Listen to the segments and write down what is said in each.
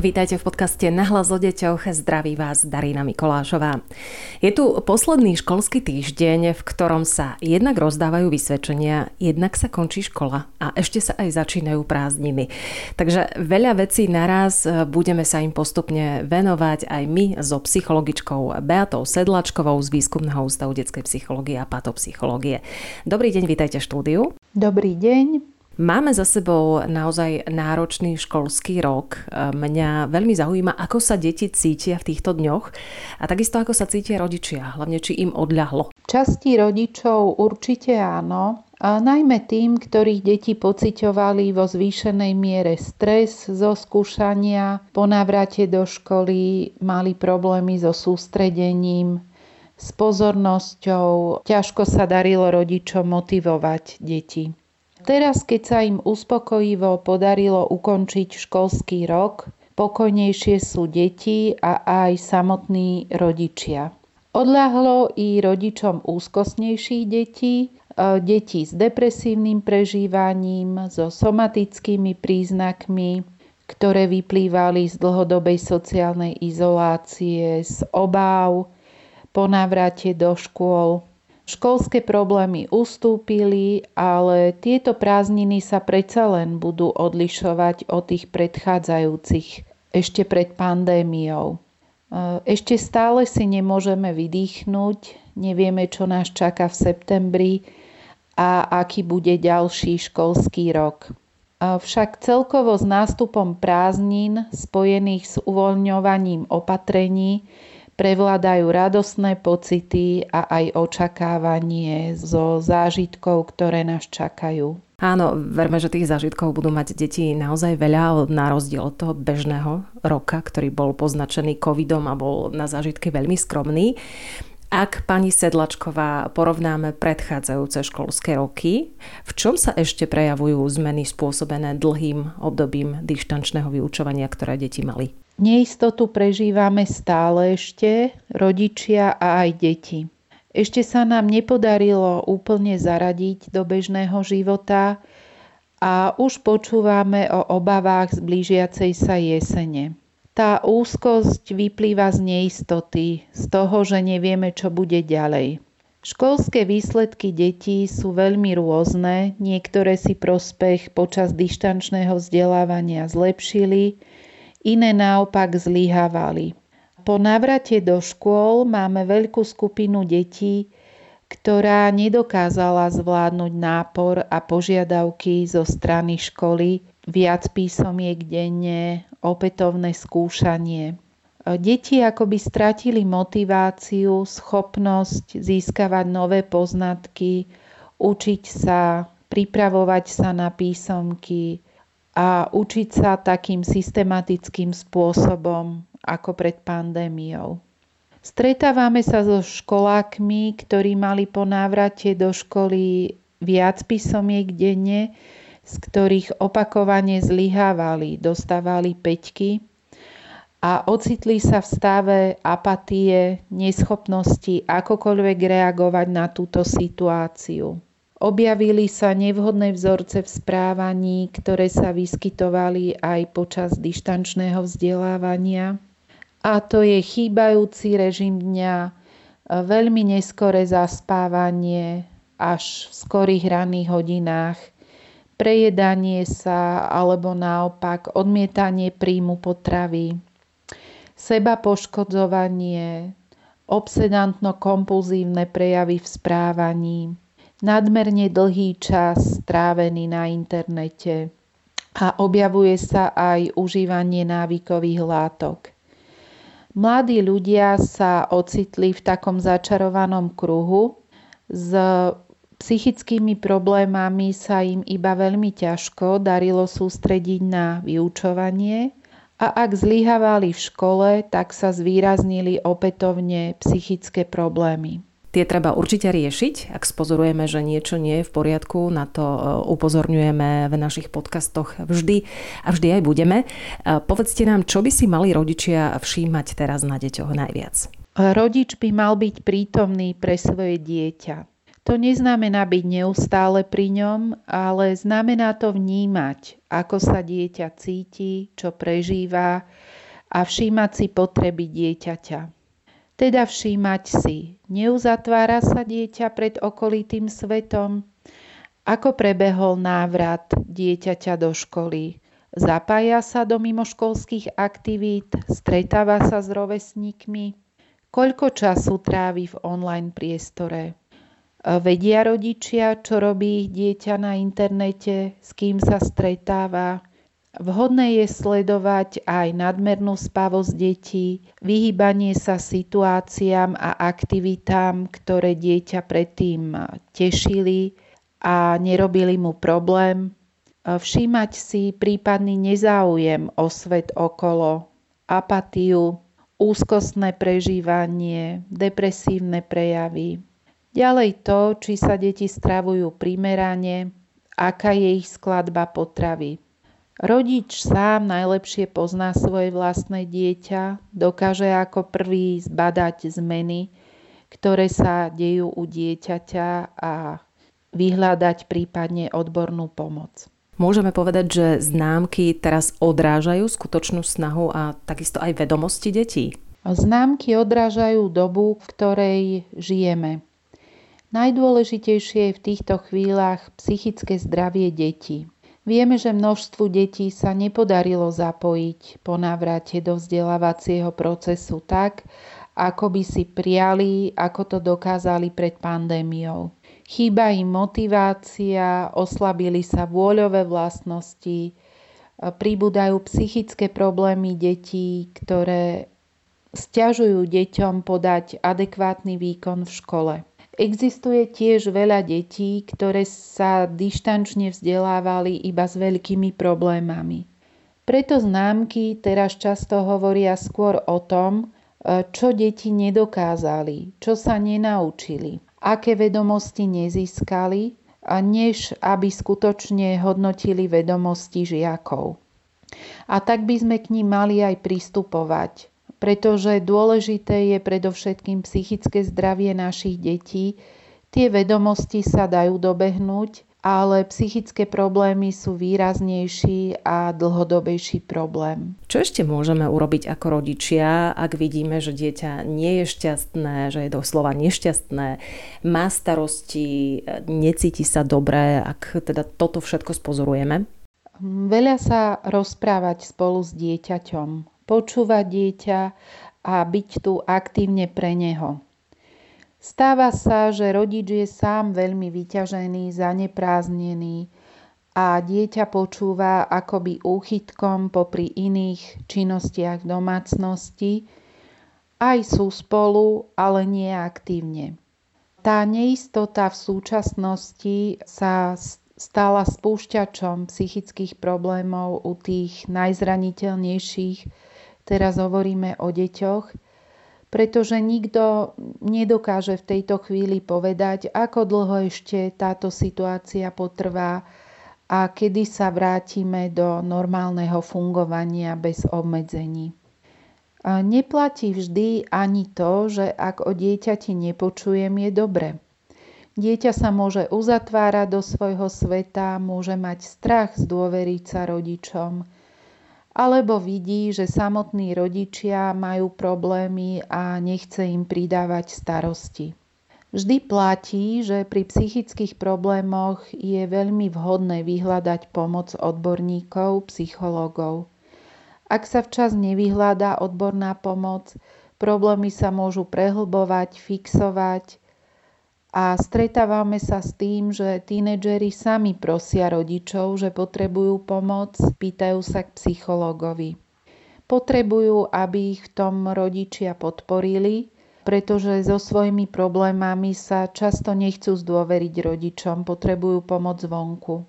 Vítajte v podcaste Nahlas o deťoch. Zdraví vás Darina Mikolášová. Je tu posledný školský týždeň, v ktorom sa jednak rozdávajú vysvedčenia, jednak sa končí škola a ešte sa aj začínajú prázdniny. Takže veľa vecí naraz, budeme sa im postupne venovať aj my so psychologičkou Beatou Sedlačkovou z Výskumného ústavu detskej psychológie a patopsychológie. Dobrý deň, vítajte štúdiu. Dobrý deň. Máme za sebou naozaj náročný školský rok. Mňa veľmi zaujíma, ako sa deti cítia v týchto dňoch a takisto ako sa cítia rodičia, hlavne či im odľahlo. Časti rodičov určite áno, a najmä tým, ktorých deti pociťovali vo zvýšenej miere stres zo skúšania, po návrate do školy mali problémy so sústredením, s pozornosťou, ťažko sa darilo rodičom motivovať deti. Teraz, keď sa im uspokojivo podarilo ukončiť školský rok, pokojnejšie sú deti a aj samotní rodičia. Odľahlo i rodičom úzkostnejších detí, e, deti s depresívnym prežívaním, so somatickými príznakmi, ktoré vyplývali z dlhodobej sociálnej izolácie, z obáv po návrate do škôl, Školské problémy ustúpili, ale tieto prázdniny sa predsa len budú odlišovať od tých predchádzajúcich ešte pred pandémiou. E, ešte stále si nemôžeme vydýchnuť, nevieme, čo nás čaká v septembri a aký bude ďalší školský rok. Však celkovo s nástupom prázdnin spojených s uvoľňovaním opatrení prevládajú radostné pocity a aj očakávanie zo zážitkov, ktoré nás čakajú. Áno, verme, že tých zážitkov budú mať deti naozaj veľa, na rozdiel od toho bežného roka, ktorý bol poznačený covidom a bol na zážitky veľmi skromný. Ak pani Sedlačková porovnáme predchádzajúce školské roky, v čom sa ešte prejavujú zmeny spôsobené dlhým obdobím dištančného vyučovania, ktoré deti mali? Neistotu prežívame stále ešte, rodičia a aj deti. Ešte sa nám nepodarilo úplne zaradiť do bežného života a už počúvame o obavách z blížiacej sa jesene. Tá úzkosť vyplýva z neistoty, z toho, že nevieme, čo bude ďalej. Školské výsledky detí sú veľmi rôzne, niektoré si prospech počas dištančného vzdelávania zlepšili, iné naopak zlyhávali. Po návrate do škôl máme veľkú skupinu detí, ktorá nedokázala zvládnuť nápor a požiadavky zo strany školy, viac písomiek denne, opätovné skúšanie. Deti akoby stratili motiváciu, schopnosť získavať nové poznatky, učiť sa, pripravovať sa na písomky, a učiť sa takým systematickým spôsobom ako pred pandémiou. Stretávame sa so školákmi, ktorí mali po návrate do školy viac písomiek denne, z ktorých opakovane zlyhávali, dostávali peťky a ocitli sa v stave apatie, neschopnosti akokoľvek reagovať na túto situáciu. Objavili sa nevhodné vzorce v správaní, ktoré sa vyskytovali aj počas dištančného vzdelávania. A to je chýbajúci režim dňa, veľmi neskoré zaspávanie až v skorých ranných hodinách, prejedanie sa alebo naopak odmietanie príjmu potravy, seba poškodzovanie, obsedantno-kompulzívne prejavy v správaní, nadmerne dlhý čas strávený na internete a objavuje sa aj užívanie návykových látok. Mladí ľudia sa ocitli v takom začarovanom kruhu. S psychickými problémami sa im iba veľmi ťažko darilo sústrediť na vyučovanie a ak zlyhávali v škole, tak sa zvýraznili opätovne psychické problémy. Tie treba určite riešiť. Ak spozorujeme, že niečo nie je v poriadku, na to e, upozorňujeme v našich podcastoch vždy a vždy aj budeme. E, povedzte nám, čo by si mali rodičia všímať teraz na deťoch najviac? Rodič by mal byť prítomný pre svoje dieťa. To neznamená byť neustále pri ňom, ale znamená to vnímať, ako sa dieťa cíti, čo prežíva a všímať si potreby dieťaťa. Teda všímať si, neuzatvára sa dieťa pred okolitým svetom, ako prebehol návrat dieťaťa do školy, zapája sa do mimoškolských aktivít, stretáva sa s rovesníkmi, koľko času trávi v online priestore. Vedia rodičia, čo robí ich dieťa na internete, s kým sa stretáva. Vhodné je sledovať aj nadmernú spavosť detí, vyhýbanie sa situáciám a aktivitám, ktoré dieťa predtým tešili a nerobili mu problém. Všímať si prípadný nezáujem o svet okolo, apatiu, úzkostné prežívanie, depresívne prejavy. Ďalej to, či sa deti stravujú primerane, aká je ich skladba potravy. Rodič sám najlepšie pozná svoje vlastné dieťa, dokáže ako prvý zbadať zmeny, ktoré sa dejú u dieťaťa a vyhľadať prípadne odbornú pomoc. Môžeme povedať, že známky teraz odrážajú skutočnú snahu a takisto aj vedomosti detí? Známky odrážajú dobu, v ktorej žijeme. Najdôležitejšie je v týchto chvíľach psychické zdravie detí. Vieme, že množstvu detí sa nepodarilo zapojiť po návrate do vzdelávacieho procesu tak, ako by si priali, ako to dokázali pred pandémiou. Chýba im motivácia, oslabili sa vôľové vlastnosti, pribúdajú psychické problémy detí, ktoré stiažujú deťom podať adekvátny výkon v škole. Existuje tiež veľa detí, ktoré sa dištančne vzdelávali iba s veľkými problémami. Preto známky teraz často hovoria skôr o tom, e, čo deti nedokázali, čo sa nenaučili, aké vedomosti nezískali, než aby skutočne hodnotili vedomosti žiakov. A tak by sme k ním mali aj pristupovať pretože dôležité je predovšetkým psychické zdravie našich detí. Tie vedomosti sa dajú dobehnúť, ale psychické problémy sú výraznejší a dlhodobejší problém. Čo ešte môžeme urobiť ako rodičia, ak vidíme, že dieťa nie je šťastné, že je doslova nešťastné, má starosti, necíti sa dobre, ak teda toto všetko spozorujeme? Veľa sa rozprávať spolu s dieťaťom počúvať dieťa a byť tu aktívne pre neho. Stáva sa, že rodič je sám veľmi vyťažený, zanepráznený a dieťa počúva akoby úchytkom popri iných činnostiach v domácnosti. Aj sú spolu, ale nie aktívne. Tá neistota v súčasnosti sa stala spúšťačom psychických problémov u tých najzraniteľnejších teraz hovoríme o deťoch, pretože nikto nedokáže v tejto chvíli povedať, ako dlho ešte táto situácia potrvá a kedy sa vrátime do normálneho fungovania bez obmedzení. Neplatí vždy ani to, že ak o dieťati nepočujem, je dobre. Dieťa sa môže uzatvárať do svojho sveta, môže mať strach zdôveriť sa rodičom, alebo vidí, že samotní rodičia majú problémy a nechce im pridávať starosti. Vždy platí, že pri psychických problémoch je veľmi vhodné vyhľadať pomoc odborníkov, psychológov. Ak sa včas nevyhľadá odborná pomoc, problémy sa môžu prehlbovať, fixovať a stretávame sa s tým, že tínedžeri sami prosia rodičov, že potrebujú pomoc, pýtajú sa k psychológovi. Potrebujú, aby ich v tom rodičia podporili, pretože so svojimi problémami sa často nechcú zdôveriť rodičom, potrebujú pomoc vonku.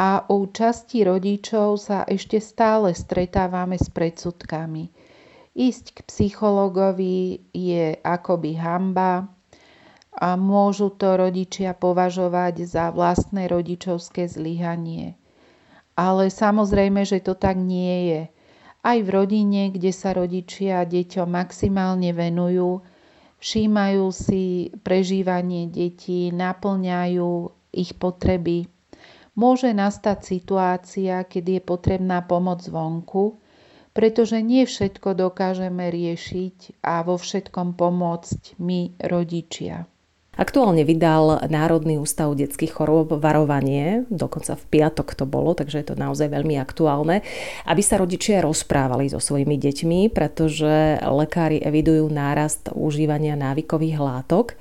A u časti rodičov sa ešte stále stretávame s predsudkami. Ísť k psychologovi je akoby hamba, a môžu to rodičia považovať za vlastné rodičovské zlyhanie. Ale samozrejme, že to tak nie je. aj v rodine, kde sa rodičia deťom maximálne venujú, všímajú si prežívanie detí, naplňajú ich potreby. Môže nastať situácia, keď je potrebná pomoc zvonku, pretože nie všetko dokážeme riešiť a vo všetkom pomôcť my, rodičia. Aktuálne vydal Národný ústav detských chorôb varovanie, dokonca v piatok to bolo, takže je to naozaj veľmi aktuálne, aby sa rodičia rozprávali so svojimi deťmi, pretože lekári evidujú nárast užívania návykových látok.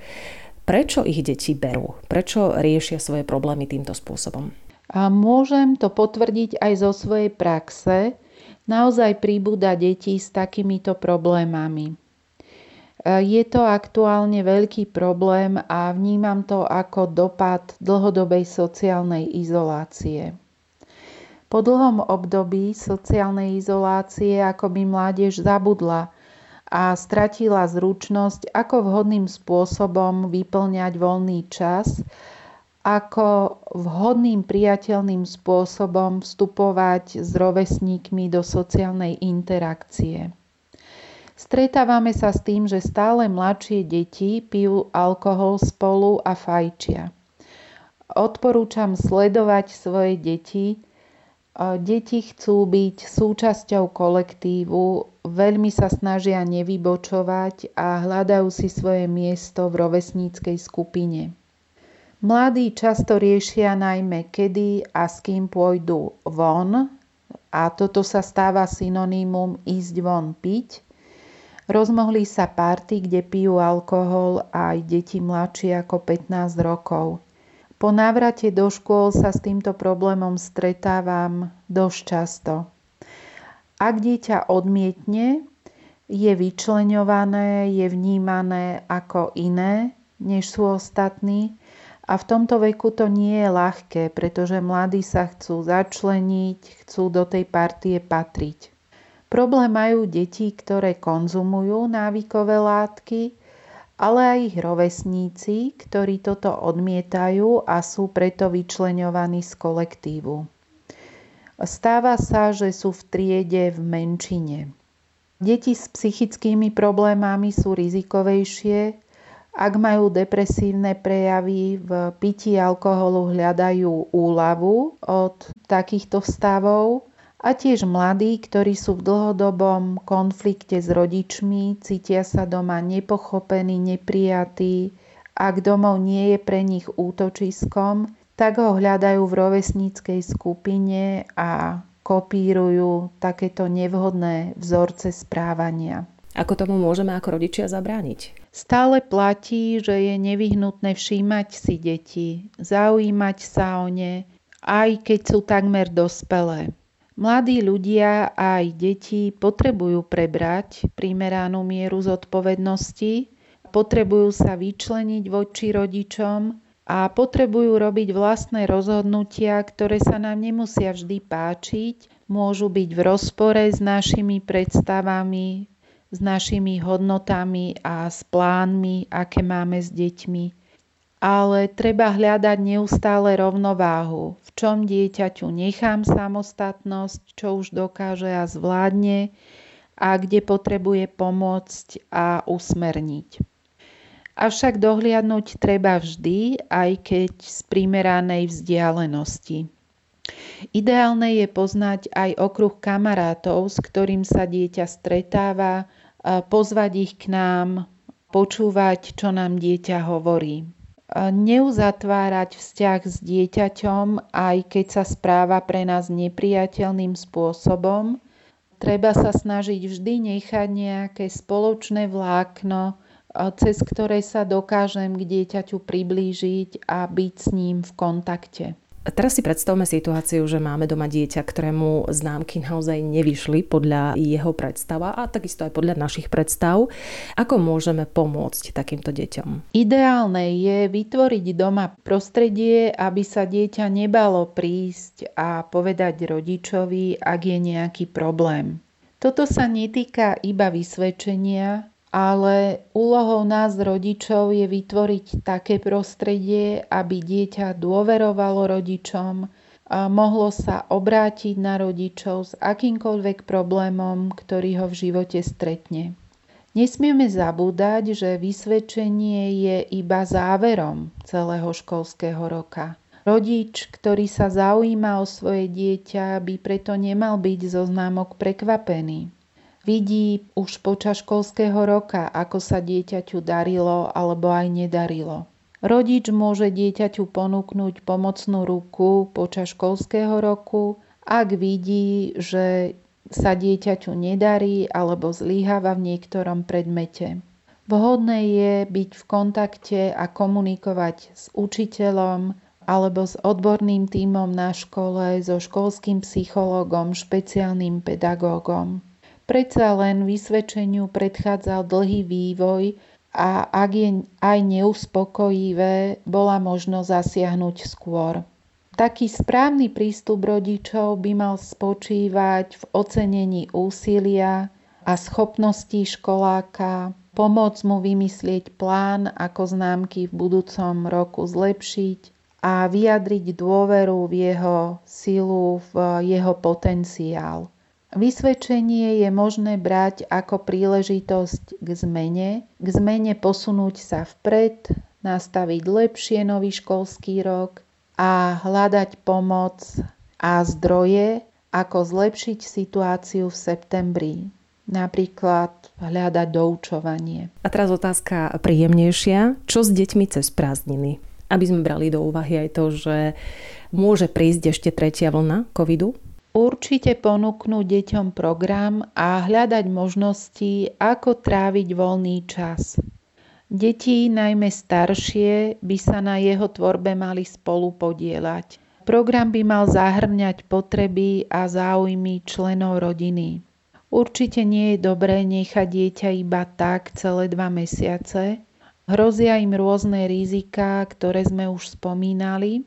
Prečo ich deti berú? Prečo riešia svoje problémy týmto spôsobom? A môžem to potvrdiť aj zo svojej praxe. Naozaj príbuda detí s takýmito problémami. Je to aktuálne veľký problém a vnímam to ako dopad dlhodobej sociálnej izolácie. Po dlhom období sociálnej izolácie ako by mládež zabudla a stratila zručnosť, ako vhodným spôsobom vyplňať voľný čas, ako vhodným priateľným spôsobom vstupovať s rovesníkmi do sociálnej interakcie. Stretávame sa s tým, že stále mladšie deti pijú alkohol spolu a fajčia. Odporúčam sledovať svoje deti. Deti chcú byť súčasťou kolektívu, veľmi sa snažia nevybočovať a hľadajú si svoje miesto v rovesníckej skupine. Mladí často riešia najmä kedy a s kým pôjdu von a toto sa stáva synonymum ísť von piť Rozmohli sa párty, kde pijú alkohol aj deti mladšie ako 15 rokov. Po návrate do škôl sa s týmto problémom stretávam dosť často. Ak dieťa odmietne, je vyčleňované, je vnímané ako iné, než sú ostatní a v tomto veku to nie je ľahké, pretože mladí sa chcú začleniť, chcú do tej partie patriť. Problém majú deti, ktoré konzumujú návykové látky, ale aj ich rovesníci, ktorí toto odmietajú a sú preto vyčleňovaní z kolektívu. Stáva sa, že sú v triede v menšine. Deti s psychickými problémami sú rizikovejšie, ak majú depresívne prejavy, v pití alkoholu hľadajú úľavu od takýchto stavov a tiež mladí, ktorí sú v dlhodobom konflikte s rodičmi, cítia sa doma nepochopení, neprijatí. Ak domov nie je pre nich útočiskom, tak ho hľadajú v rovesníckej skupine a kopírujú takéto nevhodné vzorce správania. Ako tomu môžeme ako rodičia zabrániť? Stále platí, že je nevyhnutné všímať si deti, zaujímať sa o ne, aj keď sú takmer dospelé. Mladí ľudia a aj deti potrebujú prebrať primeranú mieru zodpovednosti, potrebujú sa vyčleniť voči rodičom a potrebujú robiť vlastné rozhodnutia, ktoré sa nám nemusia vždy páčiť, môžu byť v rozpore s našimi predstavami, s našimi hodnotami a s plánmi, aké máme s deťmi ale treba hľadať neustále rovnováhu, v čom dieťaťu nechám samostatnosť, čo už dokáže a zvládne a kde potrebuje pomôcť a usmerniť. Avšak dohliadnúť treba vždy, aj keď z primeranej vzdialenosti. Ideálne je poznať aj okruh kamarátov, s ktorým sa dieťa stretáva, pozvať ich k nám, počúvať, čo nám dieťa hovorí neuzatvárať vzťah s dieťaťom, aj keď sa správa pre nás nepriateľným spôsobom. Treba sa snažiť vždy nechať nejaké spoločné vlákno, cez ktoré sa dokážem k dieťaťu priblížiť a byť s ním v kontakte. Teraz si predstavme situáciu, že máme doma dieťa, ktorému známky naozaj nevyšli podľa jeho predstava a takisto aj podľa našich predstav. Ako môžeme pomôcť takýmto deťom? Ideálne je vytvoriť doma prostredie, aby sa dieťa nebalo prísť a povedať rodičovi, ak je nejaký problém. Toto sa netýka iba vysvedčenia, ale úlohou nás rodičov je vytvoriť také prostredie, aby dieťa dôverovalo rodičom, mohlo sa obrátiť na rodičov s akýmkoľvek problémom, ktorý ho v živote stretne. Nesmieme zabúdať, že vysvedčenie je iba záverom celého školského roka. Rodič, ktorý sa zaujíma o svoje dieťa, by preto nemal byť zo známok prekvapený. Vidí už počas školského roka, ako sa dieťaťu darilo alebo aj nedarilo. Rodič môže dieťaťu ponúknuť pomocnú ruku počas školského roku, ak vidí, že sa dieťaťu nedarí alebo zlyháva v niektorom predmete. Vhodné je byť v kontakte a komunikovať s učiteľom alebo s odborným tímom na škole, so školským psychológom, špeciálnym pedagógom. Predsa len vysvedčeniu predchádzal dlhý vývoj a ak je aj neuspokojivé, bola možno zasiahnuť skôr. Taký správny prístup rodičov by mal spočívať v ocenení úsilia a schopností školáka, pomôcť mu vymyslieť plán, ako známky v budúcom roku zlepšiť a vyjadriť dôveru v jeho silu, v jeho potenciál. Vysvedčenie je možné brať ako príležitosť k zmene, k zmene posunúť sa vpred, nastaviť lepšie nový školský rok a hľadať pomoc a zdroje, ako zlepšiť situáciu v septembri. Napríklad hľadať doučovanie. A teraz otázka príjemnejšia. Čo s deťmi cez prázdniny? Aby sme brali do úvahy aj to, že môže prísť ešte tretia vlna covidu? Určite ponúknúť deťom program a hľadať možnosti, ako tráviť voľný čas. Deti, najmä staršie, by sa na jeho tvorbe mali spolu podielať. Program by mal zahrňať potreby a záujmy členov rodiny. Určite nie je dobré nechať dieťa iba tak celé dva mesiace. Hrozia im rôzne rizika, ktoré sme už spomínali.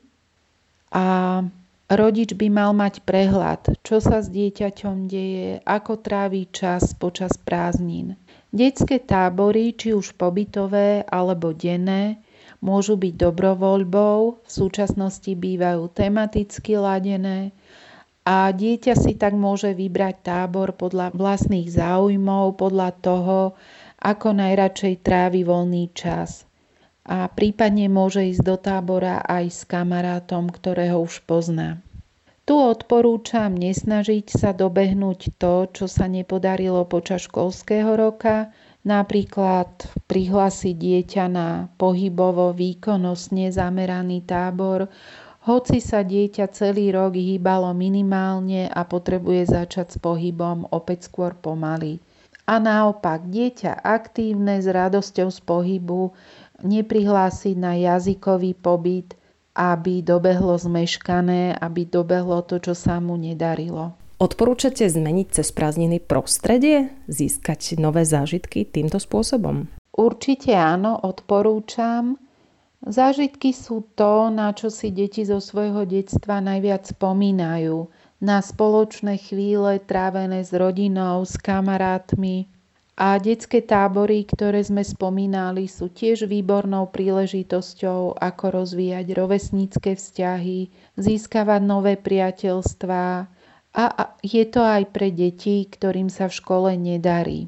A Rodič by mal mať prehľad, čo sa s dieťaťom deje, ako trávi čas počas prázdnin. Detské tábory, či už pobytové alebo denné, môžu byť dobrovoľbou, v súčasnosti bývajú tematicky ladené a dieťa si tak môže vybrať tábor podľa vlastných záujmov, podľa toho, ako najradšej trávi voľný čas a prípadne môže ísť do tábora aj s kamarátom, ktorého už pozná. Tu odporúčam nesnažiť sa dobehnúť to, čo sa nepodarilo počas školského roka, napríklad prihlásiť dieťa na pohybovo výkonnostne zameraný tábor, hoci sa dieťa celý rok hýbalo minimálne a potrebuje začať s pohybom opäť skôr pomaly. A naopak, dieťa aktívne s radosťou z pohybu neprihlásiť na jazykový pobyt, aby dobehlo zmeškané, aby dobehlo to, čo sa mu nedarilo. Odporúčate zmeniť cez prázdniny prostredie, získať nové zážitky týmto spôsobom? Určite áno, odporúčam. Zážitky sú to, na čo si deti zo svojho detstva najviac spomínajú. Na spoločné chvíle trávené s rodinou, s kamarátmi, a detské tábory, ktoré sme spomínali, sú tiež výbornou príležitosťou, ako rozvíjať rovesnícke vzťahy, získavať nové priateľstvá a je to aj pre deti, ktorým sa v škole nedarí.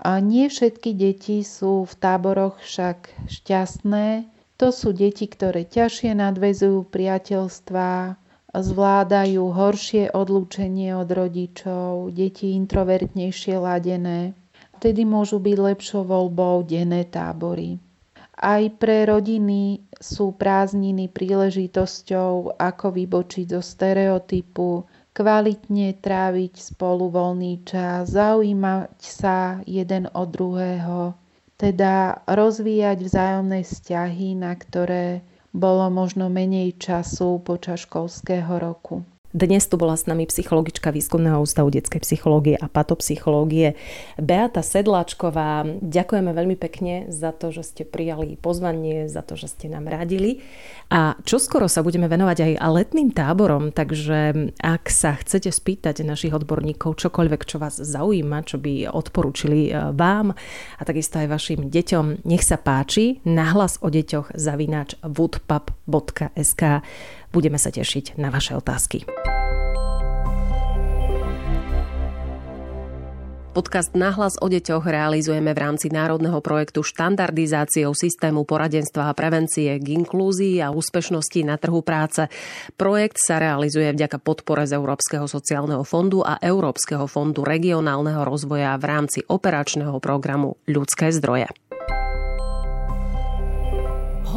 A nie všetky deti sú v táboroch však šťastné. To sú deti, ktoré ťažšie nadvezujú priateľstvá, zvládajú horšie odlúčenie od rodičov, deti introvertnejšie ladené vtedy môžu byť lepšou voľbou denné tábory. Aj pre rodiny sú prázdniny príležitosťou, ako vybočiť zo stereotypu, kvalitne tráviť spolu voľný čas, zaujímať sa jeden od druhého, teda rozvíjať vzájomné vzťahy, na ktoré bolo možno menej času počas školského roku. Dnes tu bola s nami psychologička Výskumného ústavu detskej psychológie a patopsychológie Beata Sedláčková. Ďakujeme veľmi pekne za to, že ste prijali pozvanie, za to, že ste nám radili. A čoskoro sa budeme venovať aj letným táborom, takže ak sa chcete spýtať našich odborníkov čokoľvek, čo vás zaujíma, čo by odporúčili e, vám a takisto aj vašim deťom, nech sa páči, nahlas o deťoch zavináč woodpub.sk Budeme sa tešiť na vaše otázky. Podcast Nahlas o deťoch realizujeme v rámci národného projektu štandardizáciou systému poradenstva a prevencie k inklúzii a úspešnosti na trhu práce. Projekt sa realizuje vďaka podpore z Európskeho sociálneho fondu a Európskeho fondu regionálneho rozvoja v rámci operačného programu Ľudské zdroje.